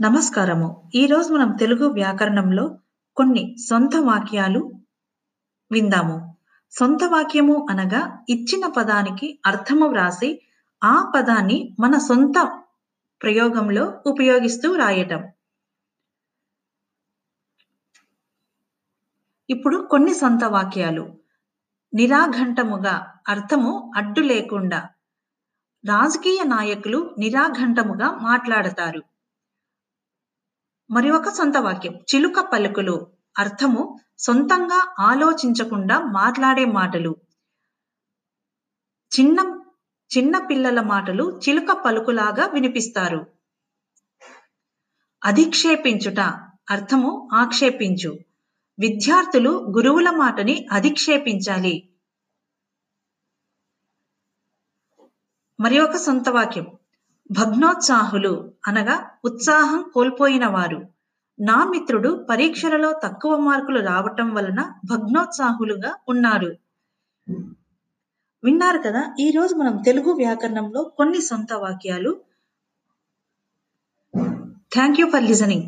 నమస్కారము. ఈరోజు మనం తెలుగు వ్యాకరణంలో కొన్ని సొంత వాక్యాలు విందాము. సొంత వాక్యము అనగా ఇచ్చిన పదానికి అర్థము వ్రాసి, ఆ పదాన్ని మన సొంత ప్రయోగంలో ఉపయోగిస్తూ రాయటం. ఇప్పుడు కొన్ని సొంత వాక్యాలు. నిరాఘంటముగా అర్థము అడ్డు లేకుండా. రాజకీయ నాయకులు నిరాఘంటముగా మాట్లాడతారు. మరి ఒక సొంత వాక్యం. చిలుక పలుకులు అర్థము సొంతంగా ఆలోచించకుండా మాట్లాడే మాటలు. చిన్న చిన్న పిల్లల మాటలు చిలుక పలుకులాగా వినిపిస్తారు. అధిక్షేపించుట అర్థము ఆక్షేపించు. విద్యార్థులు గురువుల మాటని అధిక్షేపించాలి. మరి ఒక సొంత వాక్యం. భగ్నోత్సాహులు అనగా ఉత్సాహం కోల్పోయిన వారు. నా మిత్రుడు పరీక్షలలో తక్కువ మార్కులు రావటం వలన భగ్నోత్సాహులుగా ఉన్నారు. విన్నారు కదా! ఈరోజు మనం తెలుగు వ్యాకరణంలో కొన్ని సొంత వాక్యాలు. Thank you for listening.